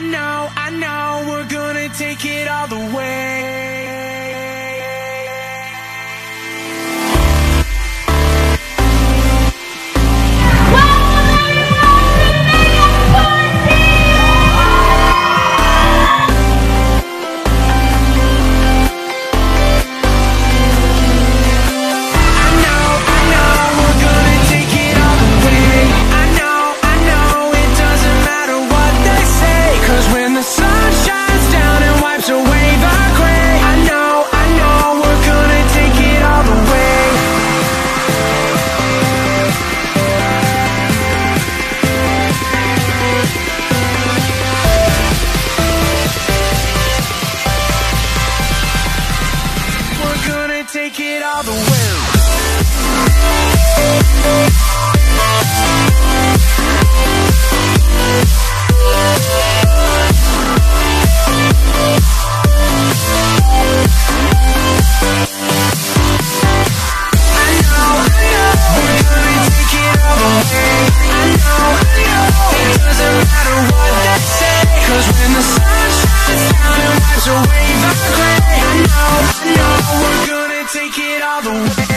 know, I know we're gonna take it all the way. take it all the way. all the way